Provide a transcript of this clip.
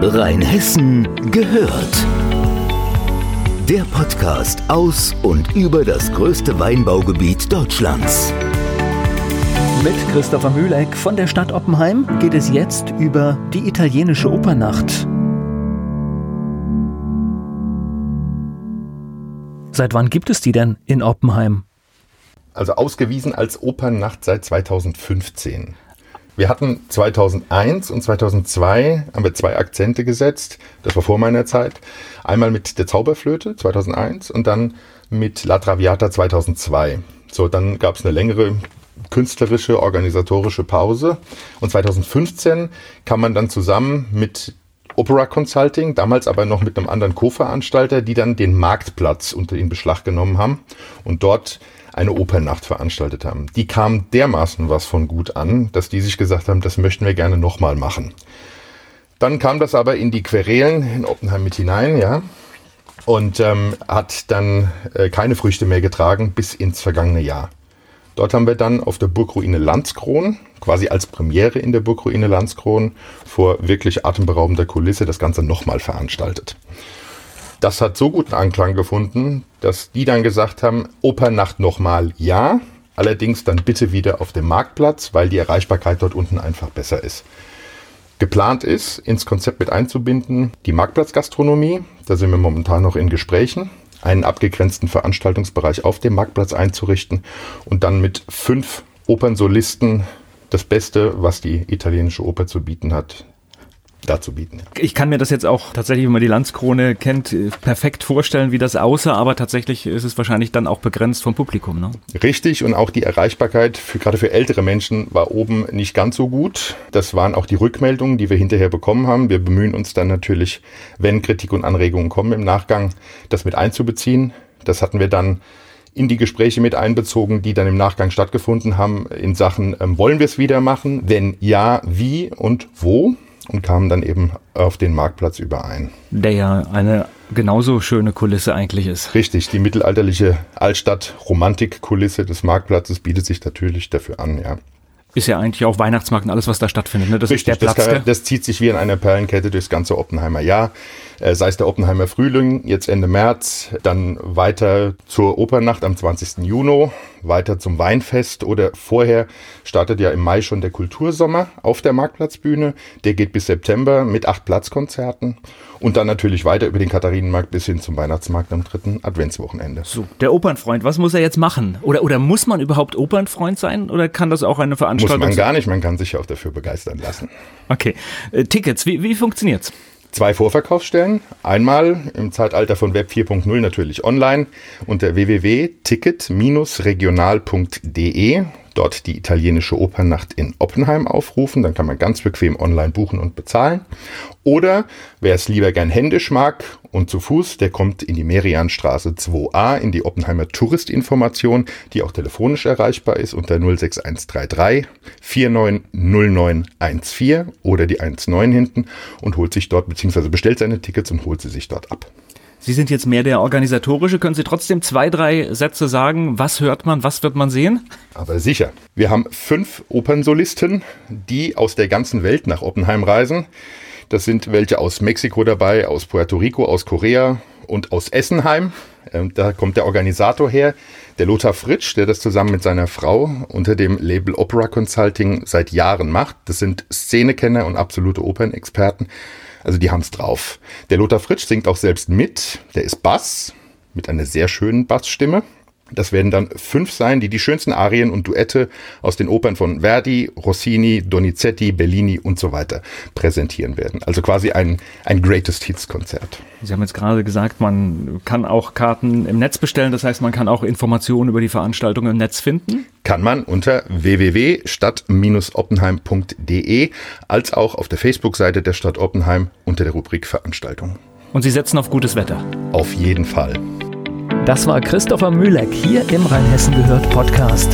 Rheinhessen gehört. Der Podcast aus und über das größte Weinbaugebiet Deutschlands. Mit Christopher Mühleck von der Stadt Oppenheim geht es jetzt über die italienische Opernacht. Seit wann gibt es die denn in Oppenheim? Also ausgewiesen als Opernnacht seit 2015. Wir hatten 2001 und 2002 haben wir zwei Akzente gesetzt. Das war vor meiner Zeit. Einmal mit der Zauberflöte 2001 und dann mit La Traviata 2002. So, dann gab es eine längere künstlerische, organisatorische Pause. Und 2015 kam man dann zusammen mit Opera Consulting, damals aber noch mit einem anderen Co-Veranstalter, die dann den Marktplatz unter in Beschlag genommen haben und dort eine Opernnacht veranstaltet haben. Die kam dermaßen was von gut an, dass die sich gesagt haben, das möchten wir gerne nochmal machen. Dann kam das aber in die Querelen in Oppenheim mit hinein, ja, und ähm, hat dann äh, keine Früchte mehr getragen bis ins vergangene Jahr. Dort haben wir dann auf der Burgruine Landskron, quasi als Premiere in der Burgruine Landskron, vor wirklich atemberaubender Kulisse das Ganze nochmal veranstaltet. Das hat so guten Anklang gefunden, dass die dann gesagt haben, Opernacht nochmal ja, allerdings dann bitte wieder auf dem Marktplatz, weil die Erreichbarkeit dort unten einfach besser ist. Geplant ist, ins Konzept mit einzubinden, die Marktplatzgastronomie, da sind wir momentan noch in Gesprächen, einen abgegrenzten Veranstaltungsbereich auf dem Marktplatz einzurichten und dann mit fünf Opernsolisten das Beste, was die italienische Oper zu bieten hat, dazu bieten. Ich kann mir das jetzt auch tatsächlich, wenn man die Landskrone kennt, perfekt vorstellen, wie das aussah, aber tatsächlich ist es wahrscheinlich dann auch begrenzt vom Publikum. Ne? Richtig und auch die Erreichbarkeit für, gerade für ältere Menschen war oben nicht ganz so gut. Das waren auch die Rückmeldungen, die wir hinterher bekommen haben. Wir bemühen uns dann natürlich, wenn Kritik und Anregungen kommen im Nachgang, das mit einzubeziehen. Das hatten wir dann in die Gespräche mit einbezogen, die dann im Nachgang stattgefunden haben in Sachen, ähm, wollen wir es wieder machen? Wenn ja, wie und wo? Und kamen dann eben auf den Marktplatz überein. Der ja eine genauso schöne Kulisse eigentlich ist. Richtig, die mittelalterliche Altstadt-Romantik-Kulisse des Marktplatzes bietet sich natürlich dafür an, ja. Ist ja eigentlich auch Weihnachtsmarkt und alles, was da stattfindet. Ne? Das Richtig, ist der Platz. Das, kann, das zieht sich wie in einer Perlenkette durchs ganze Oppenheimer Jahr. Äh, sei es der Oppenheimer Frühling, jetzt Ende März, dann weiter zur Opernacht am 20. Juni, weiter zum Weinfest oder vorher startet ja im Mai schon der Kultursommer auf der Marktplatzbühne. Der geht bis September mit acht Platzkonzerten und dann natürlich weiter über den Katharinenmarkt bis hin zum Weihnachtsmarkt am dritten Adventswochenende. So, der Opernfreund, was muss er jetzt machen? Oder, oder muss man überhaupt Opernfreund sein oder kann das auch eine Veranstaltung sein? Muss man gar nicht, man kann sich auch dafür begeistern lassen. Okay, äh, Tickets, wie, wie funktioniert's? Zwei Vorverkaufsstellen. Einmal im Zeitalter von Web 4.0 natürlich online unter www.ticket-regional.de dort die italienische Opernnacht in Oppenheim aufrufen. Dann kann man ganz bequem online buchen und bezahlen. Oder wer es lieber gern händisch mag und zu Fuß, der kommt in die Merianstraße 2a in die Oppenheimer Touristinformation, die auch telefonisch erreichbar ist unter 06133 490914 oder die 19 hinten und holt sich dort beziehungsweise bestellt seine Tickets und holt sie sich dort ab. Sie sind jetzt mehr der organisatorische. Können Sie trotzdem zwei, drei Sätze sagen? Was hört man? Was wird man sehen? Aber sicher. Wir haben fünf Opernsolisten, die aus der ganzen Welt nach Oppenheim reisen. Das sind welche aus Mexiko dabei, aus Puerto Rico, aus Korea und aus Essenheim. Ähm, da kommt der Organisator her, der Lothar Fritsch, der das zusammen mit seiner Frau unter dem Label Opera Consulting seit Jahren macht. Das sind Szenekenner und absolute Opernexperten. Also die haben's drauf. Der Lothar Fritsch singt auch selbst mit. Der ist Bass mit einer sehr schönen Bassstimme. Das werden dann fünf sein, die die schönsten Arien und Duette aus den Opern von Verdi, Rossini, Donizetti, Bellini und so weiter präsentieren werden. Also quasi ein, ein Greatest Hits Konzert. Sie haben jetzt gerade gesagt, man kann auch Karten im Netz bestellen. Das heißt, man kann auch Informationen über die Veranstaltung im Netz finden? Kann man unter www.stadt-oppenheim.de als auch auf der Facebook-Seite der Stadt Oppenheim unter der Rubrik Veranstaltung. Und Sie setzen auf gutes Wetter? Auf jeden Fall. Das war Christopher Mühleck hier im Rheinhessen gehört Podcast.